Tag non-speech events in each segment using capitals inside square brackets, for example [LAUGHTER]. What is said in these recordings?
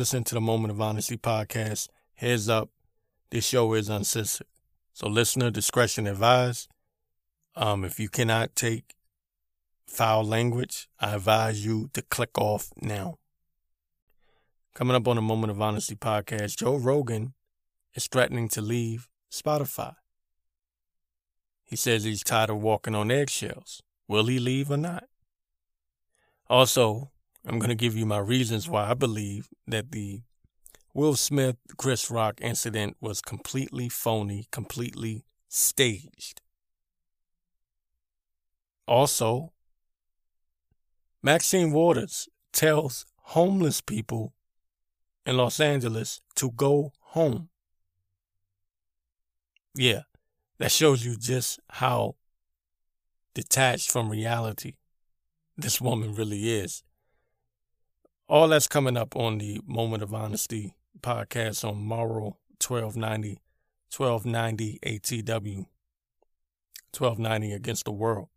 listening to the Moment of Honesty podcast. Heads up, this show is uncensored. So, listener discretion advised. Um, if you cannot take foul language, I advise you to click off now. Coming up on the Moment of Honesty podcast, Joe Rogan is threatening to leave Spotify. He says he's tired of walking on eggshells. Will he leave or not? Also, I'm going to give you my reasons why I believe that the Will Smith Chris Rock incident was completely phony, completely staged. Also, Maxine Waters tells homeless people in Los Angeles to go home. Yeah, that shows you just how detached from reality this woman really is. All that's coming up on the Moment of Honesty podcast on Morrow 1290, 1290 ATW, 1290 Against the World.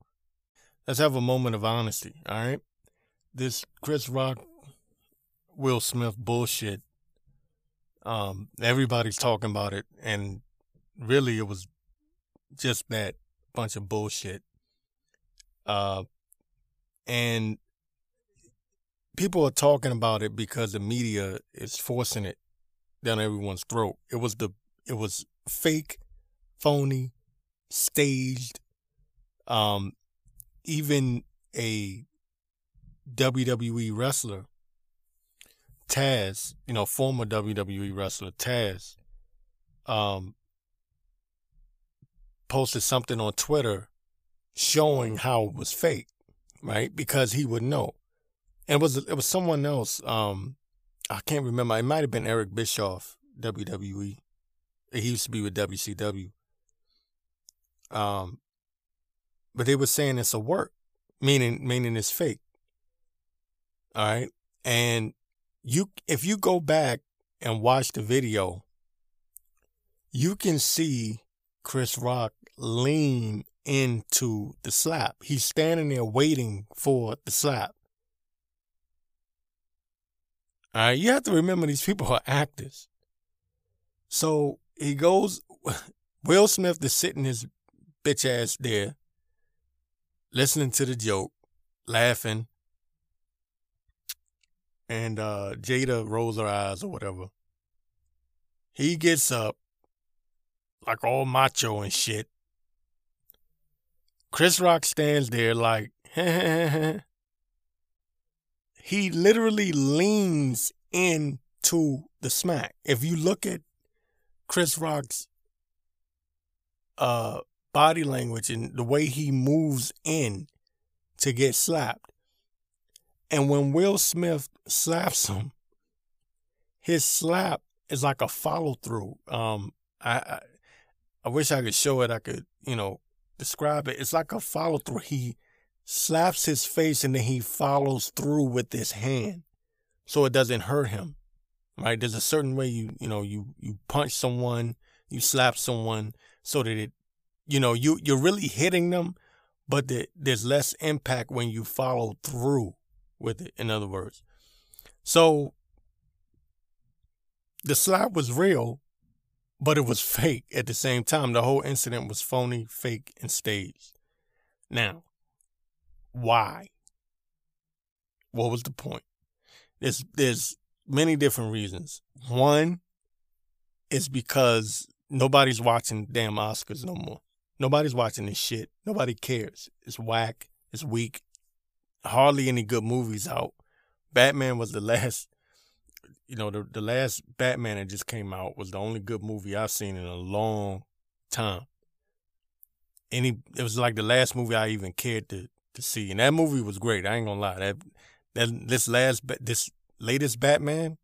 Let's have a moment of honesty, all right? This Chris Rock, Will Smith bullshit, um, everybody's talking about it, and really it was just that bunch of bullshit. Uh, and people are talking about it because the media is forcing it down everyone's throat. It was the it was fake, phony, staged. Um, even a WWE wrestler, Taz, you know, former WWE wrestler Taz, um, posted something on Twitter showing how it was fake, right? Because he would know. And it was it was someone else. Um, I can't remember. It might have been Eric Bischoff, WWE. He used to be with WCW. Um, but they were saying it's a work, meaning meaning it's fake. All right, and you if you go back and watch the video, you can see Chris Rock lean into the slap. He's standing there waiting for the slap. All right, you have to remember these people are actors. So he goes, [LAUGHS] Will Smith is sitting his bitch ass there, listening to the joke, laughing, and uh, Jada rolls her eyes or whatever. He gets up, like all macho and shit. Chris Rock stands there like, [LAUGHS] he literally leans into the smack. If you look at Chris Rock's uh, body language and the way he moves in to get slapped, and when Will Smith slaps him, his slap is like a follow through. Um, I, I I wish I could show it. I could, you know, describe it. It's like a follow through. He slaps his face and then he follows through with his hand so it doesn't hurt him. Right? There's a certain way you, you know, you, you punch someone, you slap someone so that it, you know, you, you're really hitting them, but the, there's less impact when you follow through with it, in other words. So the slap was real, but it was fake at the same time. The whole incident was phony, fake, and staged. Now, why? What was the point? There's there's many different reasons. One is because nobody's watching damn Oscars no more. Nobody's watching this shit. Nobody cares. It's whack. It's weak. Hardly any good movies out. Batman was the last you know, the the last Batman that just came out was the only good movie I've seen in a long time. Any it was like the last movie I even cared to to see. And that movie was great. I ain't gonna lie. That that this last this latest Batman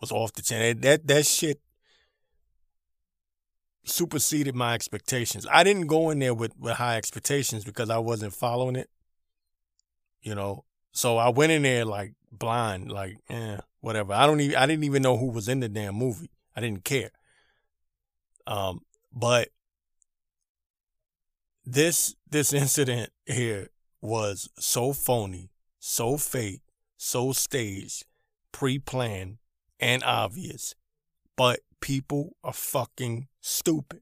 was off the chain. That that shit superseded my expectations. I didn't go in there with, with high expectations because I wasn't following it. You know. So I went in there like blind, like, eh, whatever. I don't even I didn't even know who was in the damn movie. I didn't care. Um, but this this [LAUGHS] incident here was so phony, so fake, so staged, pre planned, and obvious. But people are fucking stupid.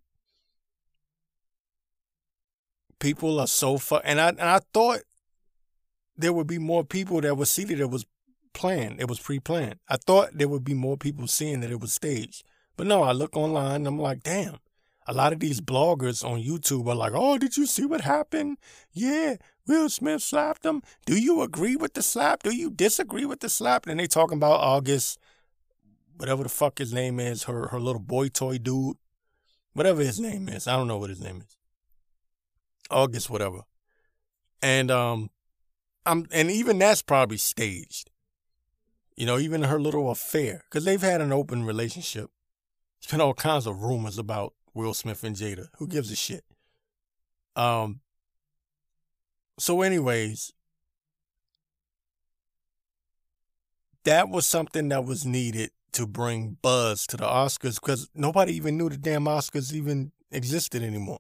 People are so fu- and I and I thought there would be more people that would see that it was planned. It was pre-planned. I thought there would be more people seeing that it was staged. But no, I look online and I'm like, damn. A lot of these bloggers on YouTube are like, oh, did you see what happened? Yeah, Will Smith slapped him. Do you agree with the slap? Do you disagree with the slap? And they talking about August, whatever the fuck his name is, her her little boy toy dude, whatever his name is. I don't know what his name is. August, whatever. And um, I'm and even that's probably staged. You know, even her little affair, because they've had an open relationship. There's been all kinds of rumors about Will Smith and Jada. Who gives a shit? Um. So, anyways, that was something that was needed to bring buzz to the Oscars because nobody even knew the damn Oscars even existed anymore.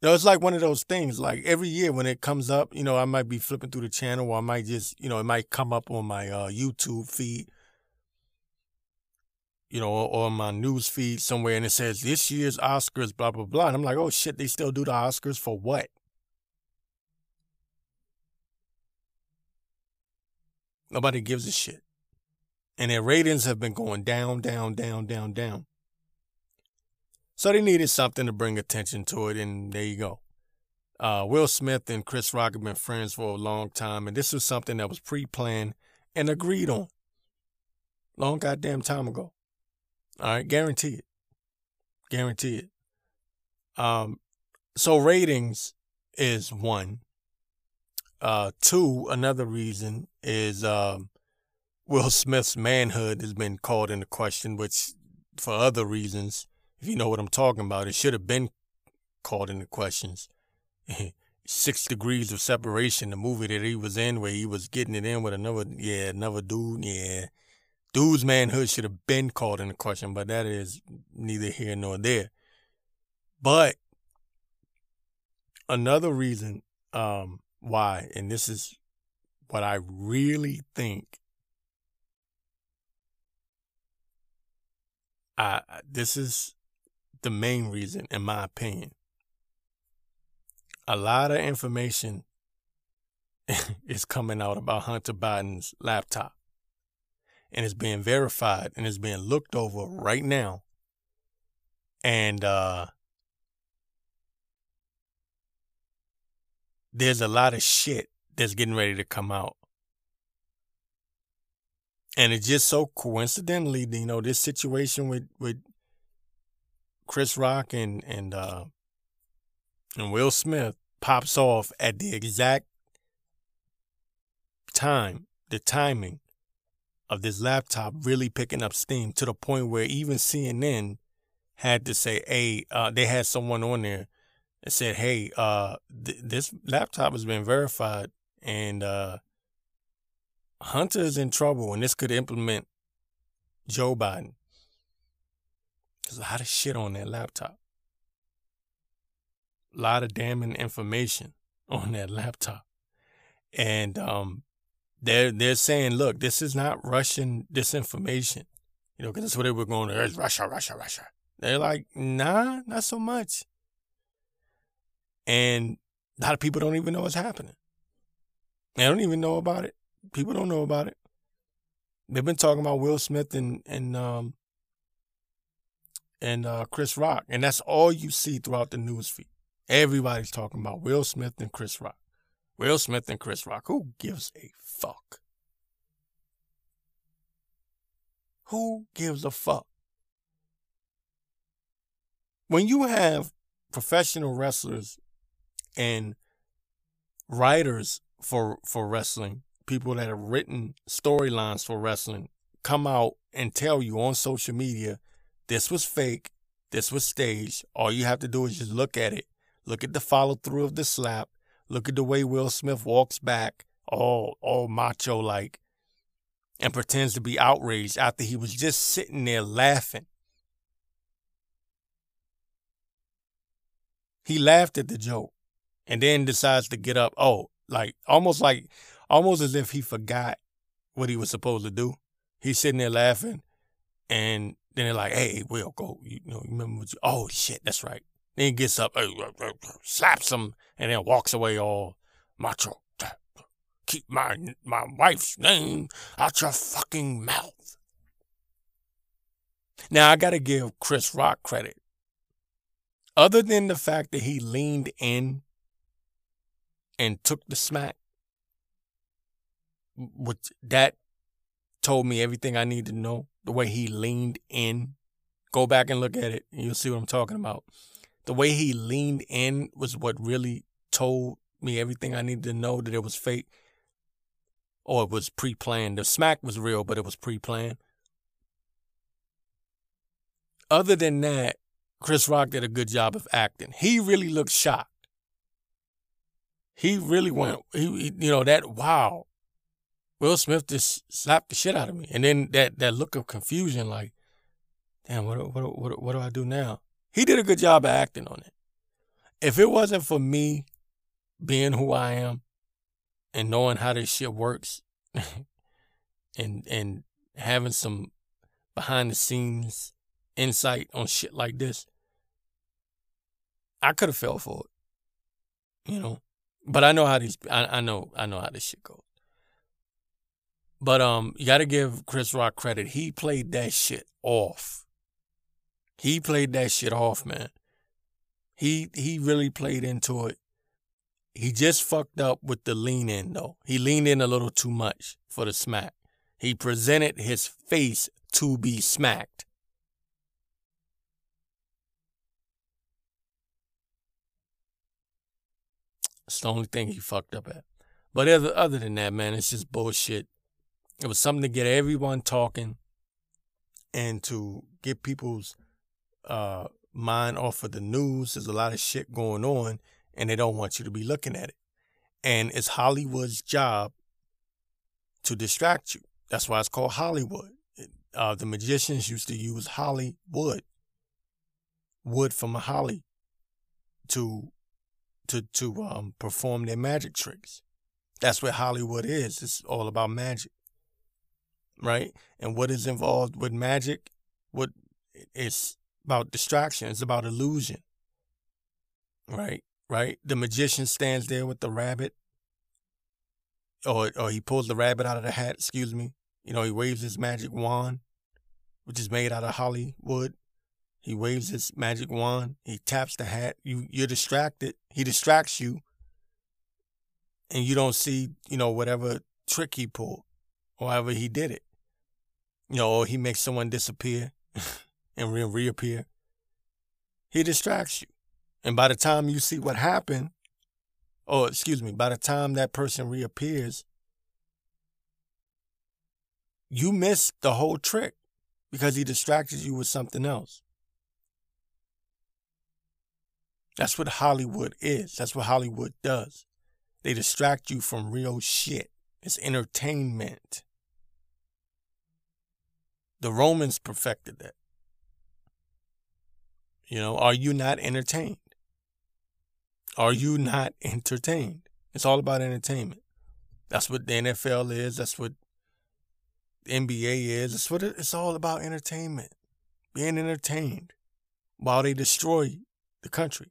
You know, it's like one of those things. Like every year when it comes up, you know, I might be flipping through the channel, or I might just, you know, it might come up on my uh, YouTube feed, you know, or, or my news feed somewhere, and it says this year's Oscars, blah blah blah. And I'm like, oh shit, they still do the Oscars for what? Nobody gives a shit. And their ratings have been going down, down, down, down, down. So they needed something to bring attention to it, and there you go. Uh, Will Smith and Chris Rock have been friends for a long time, and this was something that was pre-planned and agreed on. Long goddamn time ago. All right, guarantee it. Guarantee it. Um, so ratings is one. Uh, two, another reason is um, Will Smith's manhood has been called into question, which for other reasons if you know what I'm talking about. It should have been called into questions. [LAUGHS] Six Degrees of Separation, the movie that he was in, where he was getting it in with another, yeah, another dude, yeah. Dude's manhood should have been called into question, but that is neither here nor there. But another reason um, why, and this is what I really think I this is the main reason, in my opinion. A lot of information [LAUGHS] is coming out about Hunter Biden's laptop. And it's being verified and it's being looked over right now. And uh, there's a lot of shit that's getting ready to come out. And it's just so coincidentally, you know, this situation with, with Chris Rock and and uh, and Will Smith pops off at the exact time, the timing of this laptop really picking up steam to the point where even CNN had to say, "Hey, uh, they had someone on there that said, "Hey, uh, th- this laptop has been verified, and uh, Hunter is in trouble, and this could implement Joe Biden." There's a lot of shit on that laptop. A lot of damning information [LAUGHS] on that laptop. And um, they're they're saying, look, this is not Russian disinformation. You know, because that's what they were going to. It's Russia, Russia, Russia. They're like, nah, not so much. And a lot of people don't even know what's happening. They don't even know about it. People don't know about it. They've been talking about Will Smith and and um, and uh, Chris Rock, and that's all you see throughout the news feed. Everybody's talking about Will Smith and Chris Rock. Will Smith and Chris Rock. Who gives a fuck? Who gives a fuck? When you have professional wrestlers and writers for for wrestling, people that have written storylines for wrestling, come out and tell you on social media this was fake. This was staged. All you have to do is just look at it. Look at the follow through of the slap. Look at the way Will Smith walks back, all all macho like, and pretends to be outraged after he was just sitting there laughing. He laughed at the joke and then decides to get up. Oh, like almost like almost as if he forgot what he was supposed to do. He's sitting there laughing, and then they're like, "Hey, Will, go. You, know, remember what you? Oh shit, that's right." Then he gets up, uh, uh, uh, slaps him, and then walks away all macho. Keep my my wife's name out your fucking mouth. Now I gotta give Chris Rock credit. Other than the fact that he leaned in and took the smack, which that told me everything I need to know. The way he leaned in. Go back and look at it, and you'll see what I'm talking about. The way he leaned in was what really told me everything I needed to know that it was fake or it was pre planned. The smack was real, but it was pre planned. Other than that, Chris Rock did a good job of acting. He really looked shocked. He really went, he, you know, that wow. Will Smith just slapped the shit out of me. And then that, that look of confusion, like, damn, what, what, what, what do I do now? He did a good job of acting on it. If it wasn't for me being who I am and knowing how this shit works [LAUGHS] and and having some behind the scenes insight on shit like this, I could have fell for it. You know. But I know how these I, I know I know how this shit goes. But um you gotta give Chris Rock credit. He played that shit off. He played that shit off, man. He he really played into it. He just fucked up with the lean in though. He leaned in a little too much for the smack. He presented his face to be smacked. It's the only thing he fucked up at. But other, other than that, man, it's just bullshit. It was something to get everyone talking and to get people's uh, mind off of the news. There's a lot of shit going on and they don't want you to be looking at it. And it's Hollywood's job to distract you. That's why it's called Hollywood. Uh, the magicians used to use Hollywood, wood from a holly, to to to um, perform their magic tricks. That's what Hollywood is. It's all about magic, right? And what is involved with magic? What it's about distraction. It's about illusion, right? right? The magician stands there with the rabbit, or or he pulls the rabbit out of the hat. Excuse me. You know, he waves his magic wand, which is made out of Hollywood. He waves his magic wand. He taps the hat. You you're distracted. He distracts you, and you don't see you know whatever trick he pulled, or however he did it. You know, or he makes someone disappear [LAUGHS] and re- reappear. He distracts you. And by the time you see what happened, or excuse me, by the time that person reappears, you missed the whole trick because he distracted you with something else. That's what Hollywood is. That's what Hollywood does. They distract you from real shit. It's entertainment. The Romans perfected that. You know, are you not entertained? Are you not entertained? It's all about entertainment. That's what the NFL is. That's what the NBA is. It's what it, it's all about entertainment. Being entertained while they destroy the country.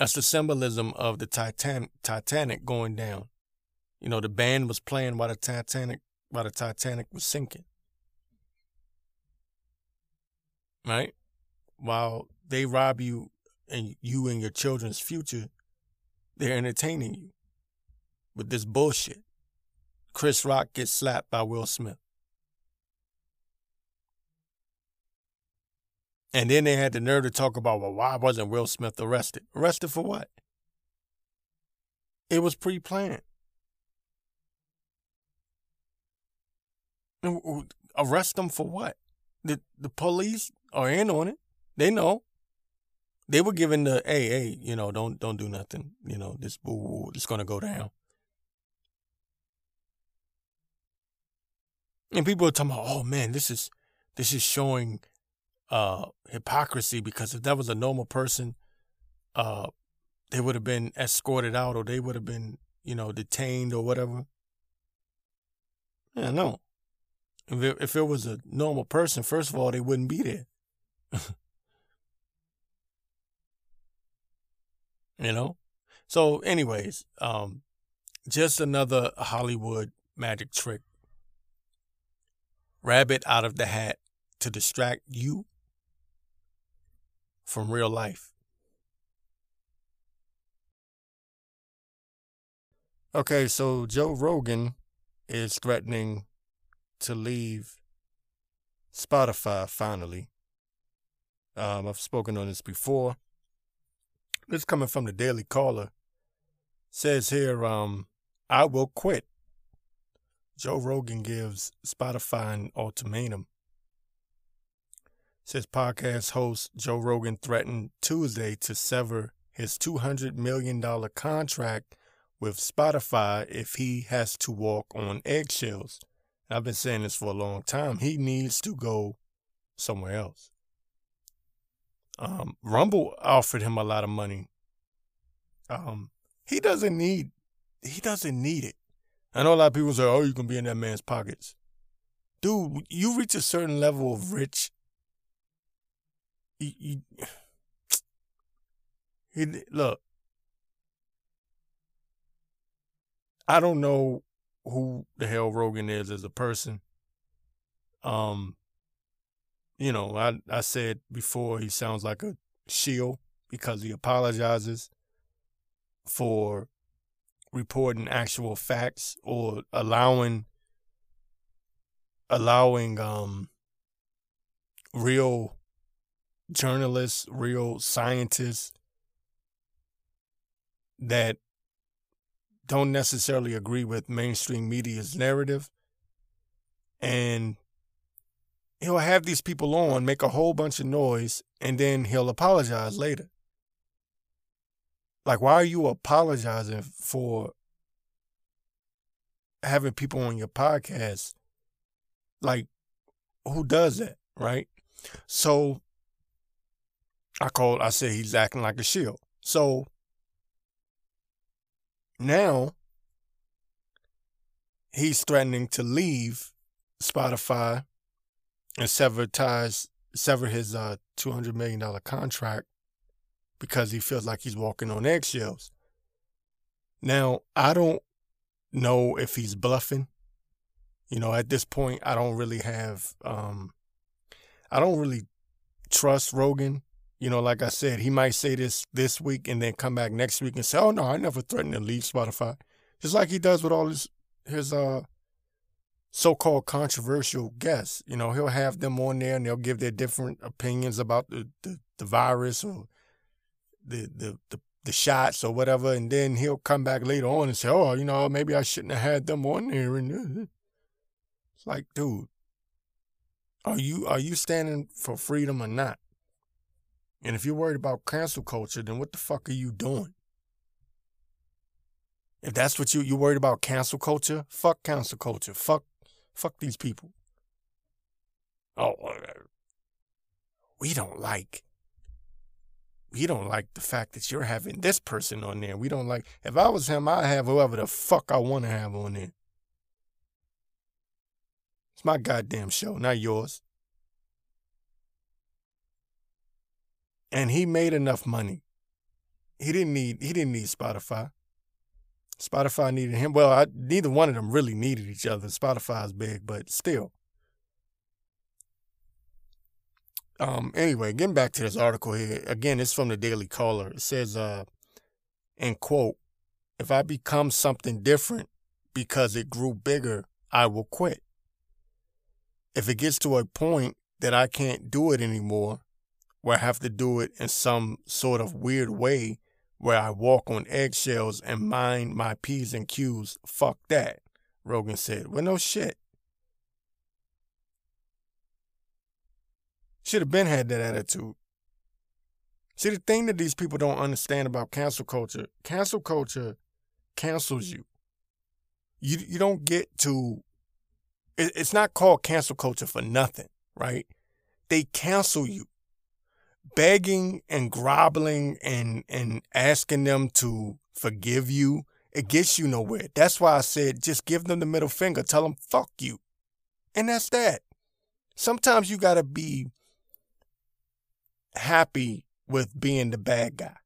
That's the symbolism of the Titan- Titanic going down. You know, the band was playing while the Titanic while the Titanic was sinking. Right? While they rob you and you and your children's future, they're entertaining you with this bullshit. Chris Rock gets slapped by Will Smith. And then they had the nerve to talk about, well, why wasn't Will Smith arrested? Arrested for what? It was pre planned. Arrest them for what? The the police are in on it. They know they were given the hey hey you know don't don't do nothing you know this boo it's gonna go down and people are talking about oh man this is this is showing uh hypocrisy because if that was a normal person uh they would have been escorted out or they would have been you know detained or whatever Yeah, no. If it, if it was a normal person, first of all, they wouldn't be there. [LAUGHS] you know? So, anyways, um, just another Hollywood magic trick. Rabbit out of the hat to distract you from real life. Okay, so Joe Rogan is threatening to leave Spotify finally. Um, I've spoken on this before. This coming from the Daily Caller. Says here, um, I will quit. Joe Rogan gives Spotify an ultimatum. Says podcast host Joe Rogan threatened Tuesday to sever his $200 million contract with Spotify if he has to walk on eggshells. I've been saying this for a long time. He needs to go somewhere else. Um, Rumble offered him a lot of money. Um, he doesn't need he doesn't need it. I know a lot of people say, "Oh, you can be in that man's pockets." Dude, you reach a certain level of rich. You, he, look, I don't know who the hell Rogan is as a person. Um, you know, I I said before he sounds like a shield because he apologizes for reporting actual facts or allowing allowing um real journalists, real scientists that don't necessarily agree with mainstream media's narrative. And he'll have these people on, make a whole bunch of noise, and then he'll apologize later. Like, why are you apologizing for having people on your podcast? Like, who does that, right? So I called, I said he's acting like a shield. So now he's threatening to leave Spotify and sever ties, sever his uh, $200 million contract because he feels like he's walking on eggshells. Now, I don't know if he's bluffing. You know, at this point, I don't really have, um, I don't really trust Rogan you know, like I said, he might say this this week and then come back next week and say, "Oh no, I never threatened to leave Spotify," just like he does with all his his uh so-called controversial guests. You know, he'll have them on there and they'll give their different opinions about the the, the virus or the, the the the shots or whatever, and then he'll come back later on and say, "Oh, you know, maybe I shouldn't have had them on there." And it's like, dude, are you are you standing for freedom or not? And if you're worried about cancel culture, then what the fuck are you doing? If that's what you you're worried about cancel culture, fuck cancel culture. Fuck fuck these people. Oh, uh, we don't like we don't like the fact that you're having this person on there. We don't like if I was him, I'd have whoever the fuck I want to have on there. It's my goddamn show, not yours. And he made enough money. He didn't need he didn't need Spotify. Spotify needed him. Well, I, neither one of them really needed each other. Spotify's big, but still. Um. Anyway, getting back to this article here again. It's from the Daily Caller. It says, uh, in quote, "If I become something different because it grew bigger, I will quit. If it gets to a point that I can't do it anymore, where I have to do it in some sort of weird way where I walk on eggshells and mind my P's and Q's. Fuck that, Rogan said. Well, no shit. Should have been had that attitude. See, the thing that these people don't understand about cancel culture, cancel culture cancels you. You you don't get to. It, it's not called cancel culture for nothing, right? They cancel you begging and groveling and and asking them to forgive you it gets you nowhere. That's why I said just give them the middle finger. Tell them fuck you. And that's that. Sometimes you got to be happy with being the bad guy.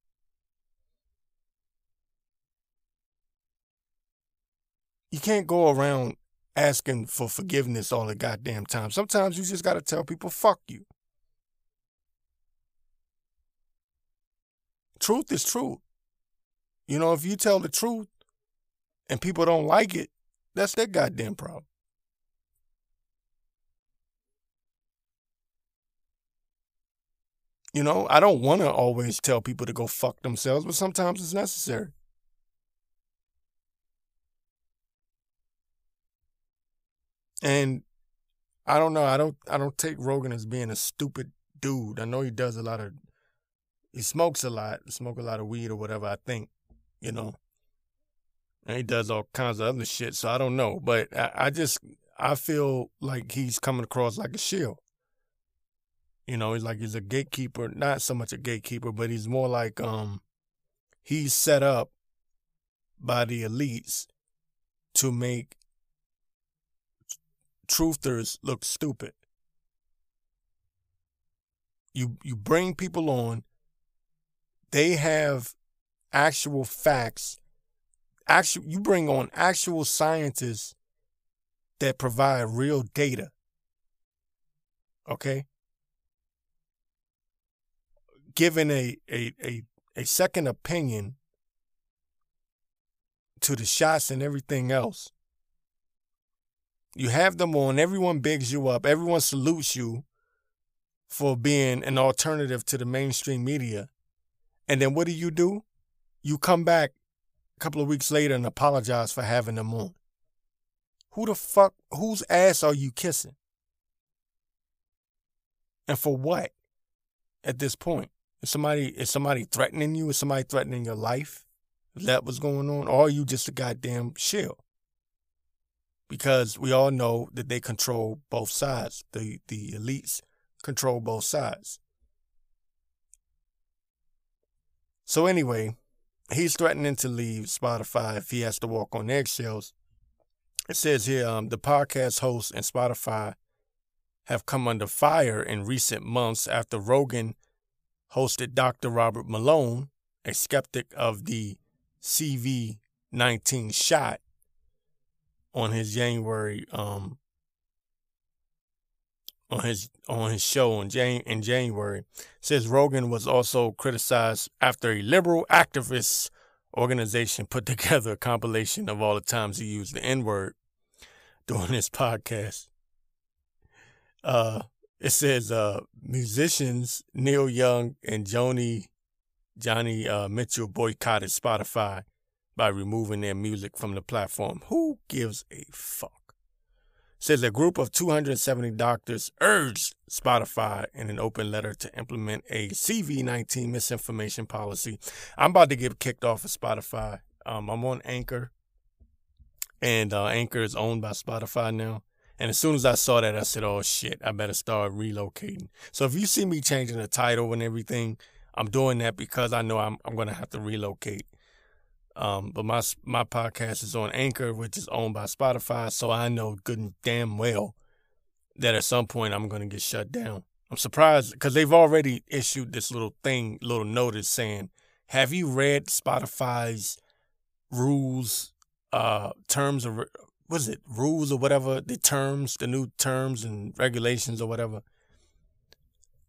You can't go around asking for forgiveness all the goddamn time. Sometimes you just got to tell people fuck you. Truth is truth. You know, if you tell the truth, and people don't like it, that's their goddamn problem. You know, I don't want to always tell people to go fuck themselves, but sometimes it's necessary. And I don't know, I don't I don't take Rogan as being a stupid dude. I know he does a lot of he smokes a lot, smoke a lot of weed or whatever, I think, you know. And he does all kinds of other shit, so I don't know. But I, I just I feel like he's coming across like a shield. You know, he's like he's a gatekeeper, not so much a gatekeeper, but he's more like um he's set up by the elites to make truthers look stupid. You you bring people on, they have actual facts actual you bring on actual scientists that provide real data. Okay? Giving a a a, a second opinion to the shots and everything else. You have them on, everyone bigs you up, everyone salutes you for being an alternative to the mainstream media. And then what do you do? You come back a couple of weeks later and apologize for having them on. Who the fuck, whose ass are you kissing? And for what at this point? Is somebody is somebody threatening you? Is somebody threatening your life? Is that what's going on? Or are you just a goddamn shill? Because we all know that they control both sides. The the elites control both sides. So anyway, he's threatening to leave Spotify if he has to walk on eggshells. It says here um, the podcast host and Spotify have come under fire in recent months after Rogan hosted Dr. Robert Malone, a skeptic of the CV19 shot, on his January um, on his on his show in, Jan- in January says Rogan was also criticized after a liberal activist organization put [LAUGHS] together a compilation of all the times he used the N word during his podcast. Uh, it says uh, musicians Neil Young and Joni Johnny uh, Mitchell boycotted Spotify by removing their music from the platform. Who gives a fuck? Says a group of 270 doctors urged Spotify in an open letter to implement a CV19 misinformation policy. I'm about to get kicked off of Spotify. Um, I'm on Anchor, and uh, Anchor is owned by Spotify now. And as soon as I saw that, I said, "Oh shit, I better start relocating." So if you see me changing the title and everything, I'm doing that because I know I'm I'm gonna have to relocate. Um, but my my podcast is on Anchor, which is owned by Spotify, so I know good and damn well that at some point I'm going to get shut down. I'm surprised because they've already issued this little thing, little notice saying, "Have you read Spotify's rules, uh, terms of was it, rules or whatever, the terms, the new terms and regulations or whatever?"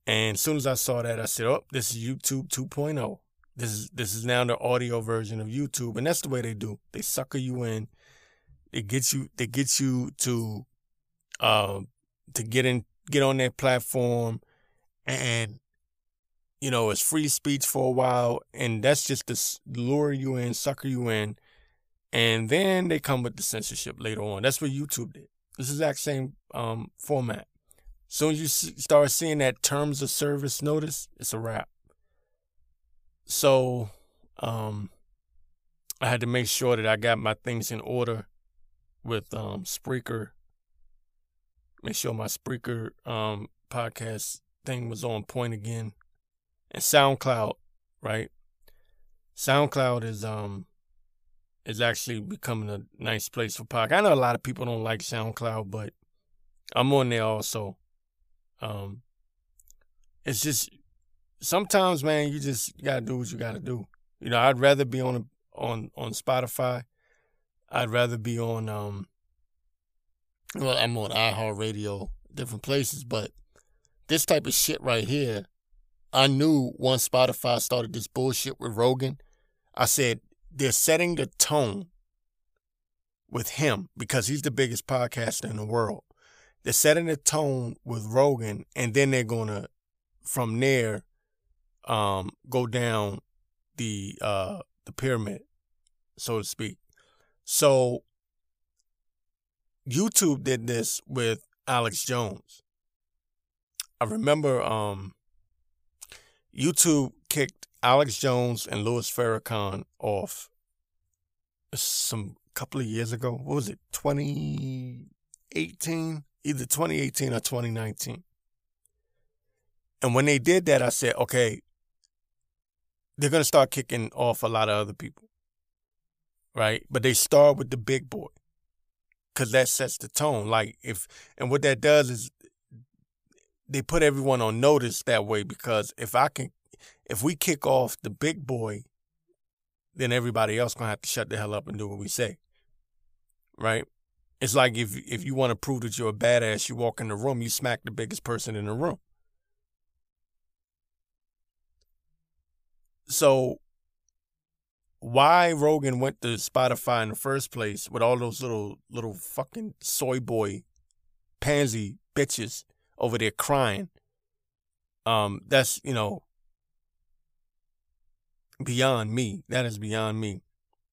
And as soon as I saw that, I said, "Oh, this is YouTube 2.0." This is this is now the audio version of YouTube, and that's the way they do. They sucker you in. They get you. They get you to, uh, to get in, get on their platform, and you know it's free speech for a while, and that's just to lure you in, sucker you in, and then they come with the censorship later on. That's what YouTube did. This exact same um, format. Soon as you start seeing that terms of service notice, it's a wrap. So um, I had to make sure that I got my things in order with um, Spreaker. Make sure my Spreaker um, podcast thing was on point again. And SoundCloud, right? SoundCloud is um is actually becoming a nice place for podcast. I know a lot of people don't like SoundCloud, but I'm on there also. Um, it's just sometimes, man, you just gotta do what you gotta do. You know, I'd rather be on a, on on Spotify. I'd rather be on um. Well, I'm on iHeartRadio, different places, but this type of shit right here, I knew once Spotify started this bullshit with Rogan, I said they're setting the tone with him because he's the biggest podcaster in the world. They're setting the tone with Rogan, and then they're gonna, from there, um, go down the uh the pyramid, so to speak. So YouTube did this with Alex Jones. I remember um YouTube kicked Alex Jones and Louis Farrakhan off some couple of years ago. What was it? 2018? Either 2018 or 2019. And when they did that, I said, okay, they're going to start kicking off a lot of other people. Right? But they start with the big boy. Cause that sets the tone. Like if and what that does is they put everyone on notice that way because if I can if we kick off the big boy, then everybody else gonna have to shut the hell up and do what we say. Right? It's like if if you want to prove that you're a badass, you walk in the room, you smack the biggest person in the room. So why Rogan went to Spotify in the first place with all those little little fucking soy boy pansy bitches over there crying. Um, that's you know beyond me. That is beyond me.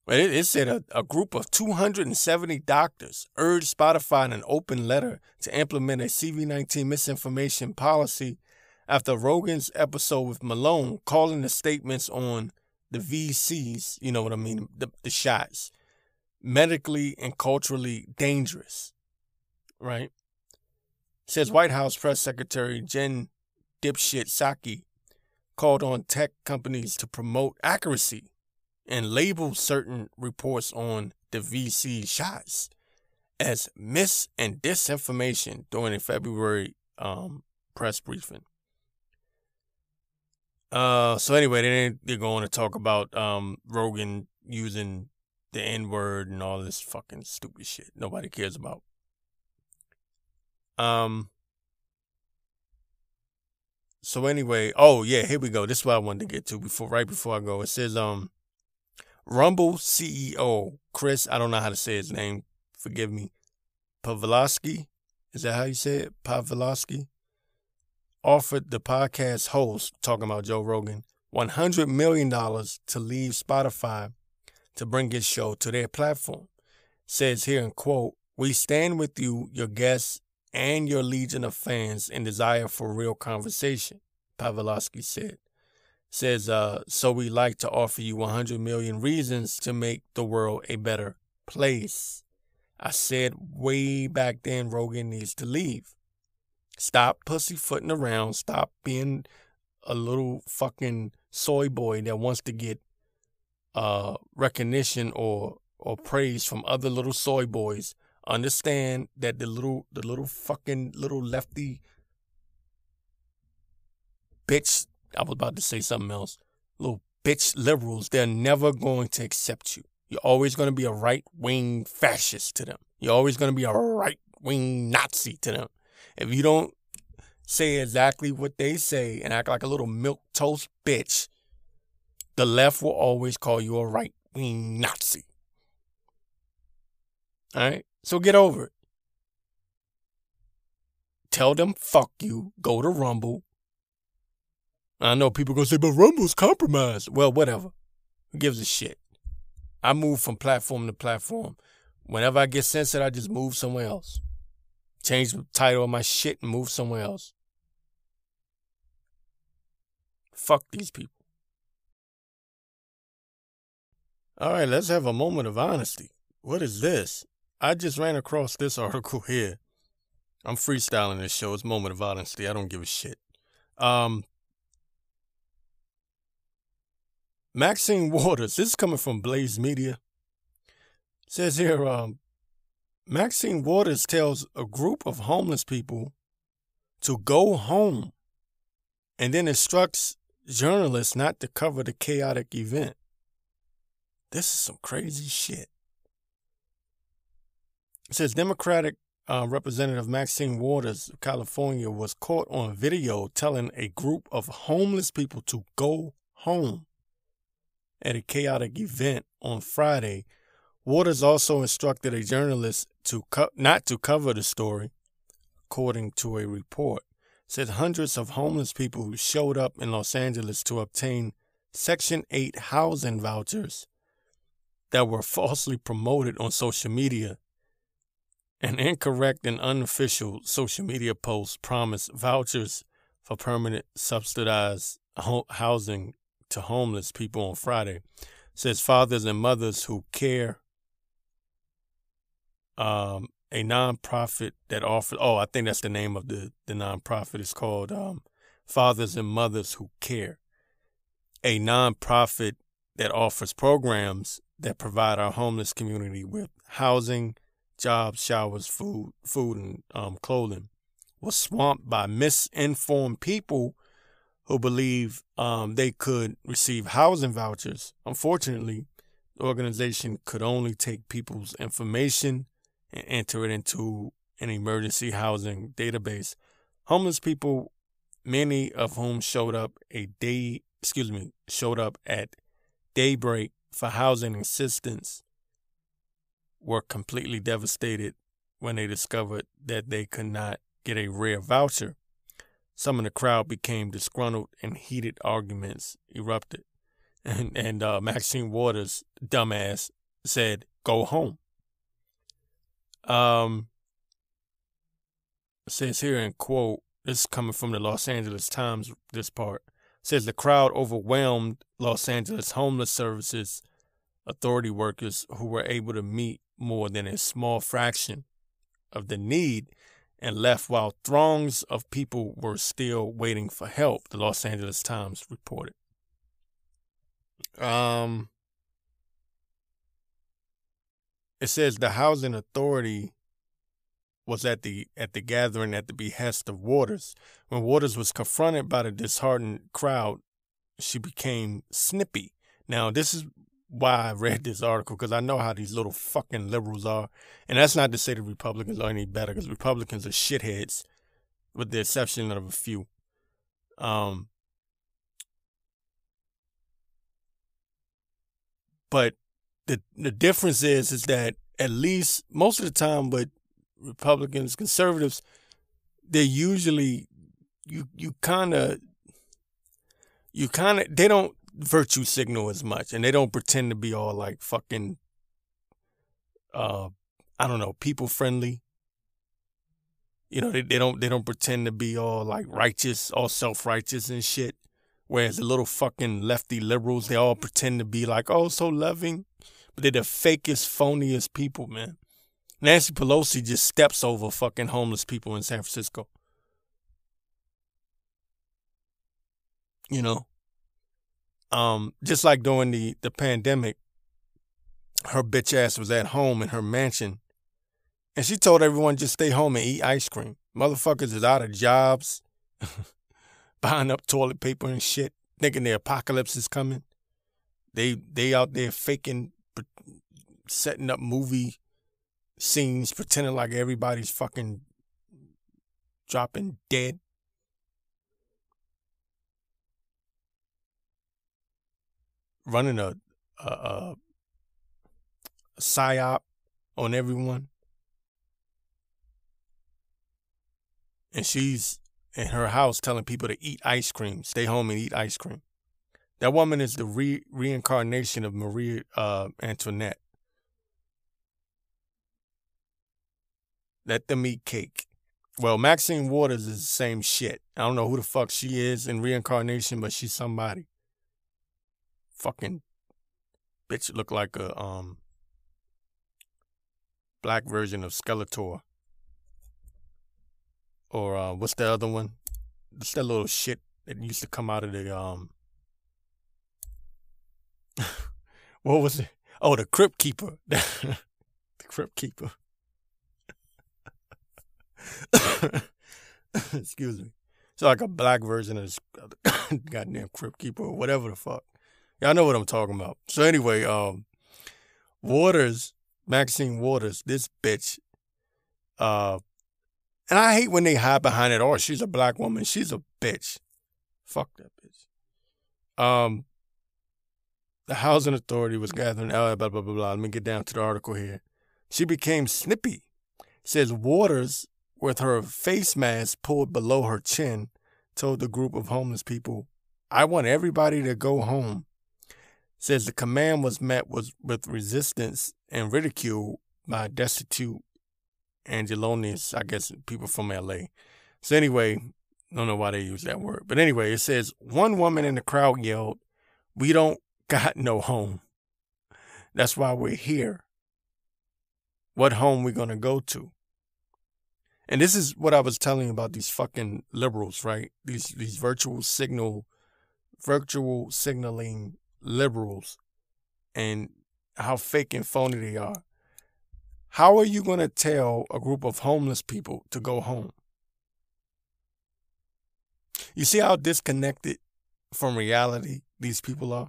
But it, it said a, a group of 270 doctors urged Spotify in an open letter to implement a CV19 misinformation policy after Rogan's episode with Malone, calling the statements on the VCs, you know what I mean, the, the shots, medically and culturally dangerous, right? Says White House Press Secretary Jen Dipshit Psaki called on tech companies to promote accuracy and label certain reports on the VC shots as mis and disinformation during a February um, press briefing. Uh, so anyway, then they're going to talk about um, Rogan using the N word and all this fucking stupid shit nobody cares about. Um. So anyway, oh yeah, here we go. This is what I wanted to get to before, right before I go. It says, um, Rumble CEO Chris, I don't know how to say his name. Forgive me. Pavlovski, is that how you say it? Pavlovski offered the podcast host, talking about Joe Rogan, $100 million to leave Spotify to bring his show to their platform. Says here in quote, We stand with you, your guests, and your legion of fans in desire for real conversation, Pavlovski said. Says, uh, so we like to offer you 100 million reasons to make the world a better place. I said way back then Rogan needs to leave. Stop pussyfooting around. Stop being a little fucking soy boy that wants to get uh, recognition or or praise from other little soy boys. Understand that the little the little fucking little lefty bitch. I was about to say something else. Little bitch liberals. They're never going to accept you. You're always going to be a right wing fascist to them. You're always going to be a right wing Nazi to them. If you don't say exactly what they say and act like a little milk toast bitch, the left will always call you a right wing Nazi. All right? So get over it. Tell them fuck you, go to Rumble. I know people gonna say, but Rumble's compromised. Well, whatever. Who gives a shit? I move from platform to platform. Whenever I get censored, I just move somewhere else change the title of my shit and move somewhere else. Fuck these people. All right, let's have a moment of honesty. What is this? I just ran across this [LAUGHS] article here. I'm freestyling this show. It's moment of honesty. I don't give a shit. Um, Maxine Waters. This is coming from Blaze Media. says here, um, Maxine Waters tells a group of homeless people to go home and then instructs journalists not to cover the chaotic event. This is some crazy shit. It says Democratic uh, Representative Maxine Waters of California was caught on video telling a group of homeless people to go home at a chaotic event on Friday. Waters also instructed a journalist to co- not to cover the story, according to a report. Said hundreds of homeless people showed up in Los Angeles to obtain Section 8 housing vouchers that were falsely promoted on social media an incorrect and unofficial social media post promised vouchers for permanent subsidized housing to homeless people on Friday. says fathers and mothers who care. Um, a nonprofit that offers. Oh, I think that's the name of the the nonprofit. It's called um, Fathers and Mothers Who Care. A nonprofit that offers programs that provide our homeless community with housing, jobs, showers, food, food, and um, clothing, was swamped by misinformed people who believe um, they could receive housing vouchers. Unfortunately, the organization could only take people's information and enter it into an emergency housing database. Homeless people, many of whom showed up a day, excuse me, showed up at daybreak for housing assistance were completely devastated when they discovered that they could not get a rare voucher. Some of the crowd became disgruntled and heated arguments erupted. [LAUGHS] And, and uh, Maxine Waters, dumbass, said, Go home. Um, says here in quote, this is coming from the Los Angeles Times, this part. Says the crowd overwhelmed Los Angeles homeless services authority workers who were able to meet more than a small fraction of the need and left while throngs of people were still waiting for help, the Los Angeles Times reported. Um, it says the housing authority was at the at the gathering at the behest of Waters. When Waters was confronted by the disheartened crowd, she became snippy. Now, this is why I read this article because I know how these little fucking liberals are. And that's not to say the Republicans are any better because Republicans are shitheads, with the exception of a few. Um, but the the difference is is that at least most of the time with Republicans, conservatives, they're usually you you kind of you kind of they don't virtue signal as much and they don't pretend to be all like fucking uh I don't know, people friendly. You know, they, they don't they don't pretend to be all like righteous, all self righteous and shit. Whereas the little fucking lefty liberals, they all pretend to be like, oh, so loving. But they're the fakest, phoniest people, man. Nancy Pelosi just steps over fucking homeless people in San Francisco. You know? Um, just like during the, the pandemic, her bitch ass was at home in her mansion. And she told everyone just stay home and eat ice cream. Motherfuckers is out of jobs, [LAUGHS] buying up toilet paper and shit, thinking the apocalypse is coming. They they out there faking, setting up movie scenes, pretending like everybody's fucking dropping dead. running a a, a, a psyop on everyone, and she's in her house telling people to eat ice cream, stay home and eat ice cream. That woman is the re- reincarnation of Marie uh, Antoinette. Let them eat cake. Well, Maxine Waters is the same shit. I don't know who the fuck she is in reincarnation, but she's somebody fucking bitch look like a um black version of Skeletor. Or uh, what's the other one? What's that little shit that used to come out of the um [LAUGHS] what was it? Oh, the Crypt Keeper. [LAUGHS] The Crypt Keeper. [COUGHS] Excuse me. It's like a black version of this [COUGHS] goddamn Crypt Keeper or whatever the fuck. Y'all know what I'm talking about. So anyway, um, Waters, Maxine Waters, this bitch, uh, and I hate when they hide behind it. Oh, she's a black woman. She's a bitch. Fuck that bitch. Um, the housing authority was gathering. Uh, blah blah blah blah. Let me get down to the article here. She became snippy. Says Waters with her face mask pulled below her chin, told the group of homeless people, I want everybody to go home. Says the command was met with, with resistance and ridicule by destitute Angelenos, I guess people from LA. So anyway, don't know why they use that word. But anyway, it says one woman in the crowd yelled, We don't got no home. That's why we're here. What home we gonna go to? And this is what I was telling you about these fucking liberals, right? These these virtual signal, virtual signaling liberals, and how fake and phony they are. How are you going to tell a group of homeless people to go home? You see how disconnected from reality these people are?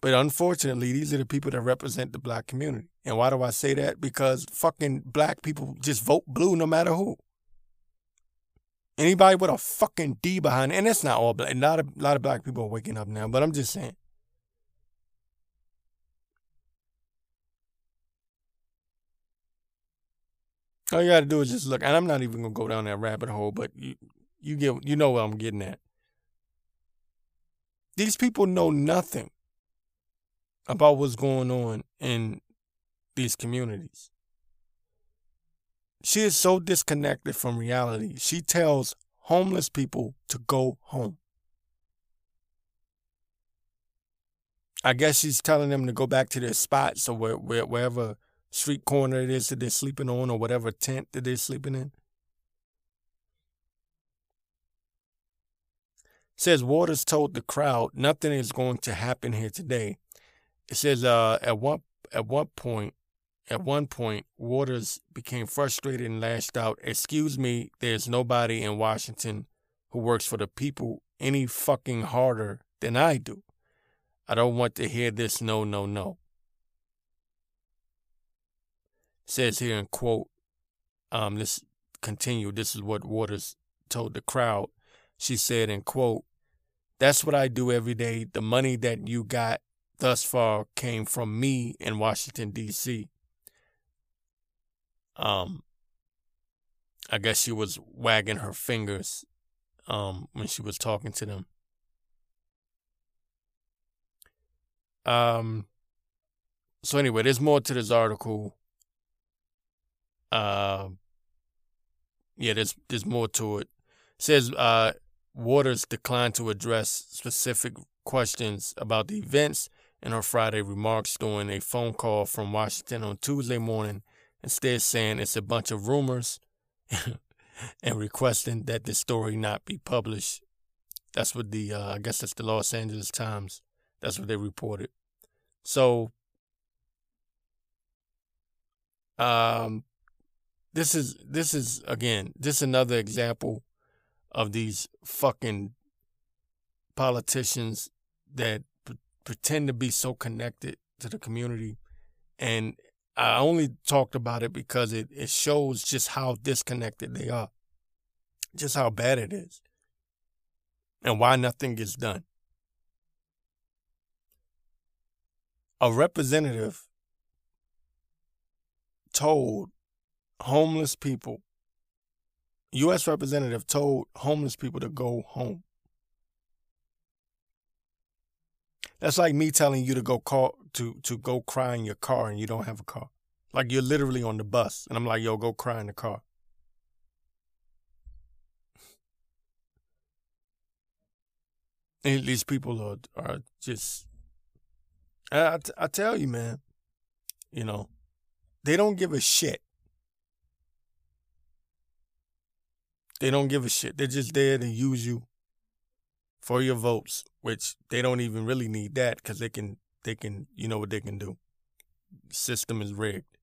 But unfortunately, these are the people that represent the black community. And why do I say that? Because fucking black people just vote blue no matter who. Anybody with a fucking D behind and it's not all black. Not a lot of black people are waking up now, but I'm just saying. All you gotta do is just look, and I'm not even gonna go down that rabbit hole, but you you get you know what I'm getting at. These people know nothing about what's going on in these communities. She is so disconnected from reality. She tells homeless people to go home. I guess she's telling them to go back to their spots or where, where, wherever street corner it is that they're sleeping on or whatever tent that they're sleeping in. says Waters told the crowd nothing is going to happen here today it says uh, at one at one point at one point Waters became frustrated and lashed out, "Excuse me, there's nobody in Washington who works for the people any fucking harder than I do. I don't want to hear this no no no." Says here in quote um this continue this is what Waters told the crowd. She said in quote that's what I do every day. The money that you got thus far came from me in Washington, D.C. Um, I guess she was wagging her fingers um, when she was talking to them. Um, so anyway, there's more to this article. Uh, yeah, there's there's more to it. it says uh, Waters declined to address specific questions about the events in her Friday remarks during a phone call from Washington on Tuesday morning, instead saying it's a bunch of rumors [LAUGHS] and requesting that the story not be published. That's what the, uh, I guess that's the Los Angeles Times. That's what they reported. So, um, this is this is again just another example of these fucking politicians that pretend to be so connected to the community. And I only talked about it because it, it shows just how disconnected they are, just how bad it is, and why nothing gets done. A representative told homeless people, U.S. representative told homeless people to go home. That's like me telling you to go call to to go cry in your car and you don't have a car. Like you're literally on the bus and I'm like, yo, go cry in the car. [LAUGHS] And these people are are just I, I tell you, man, you know, they don't give a shit. They don't give a shit. They're just there to use you for your votes, which they don't even really need that because they can they can you know what they can do. System is rigged.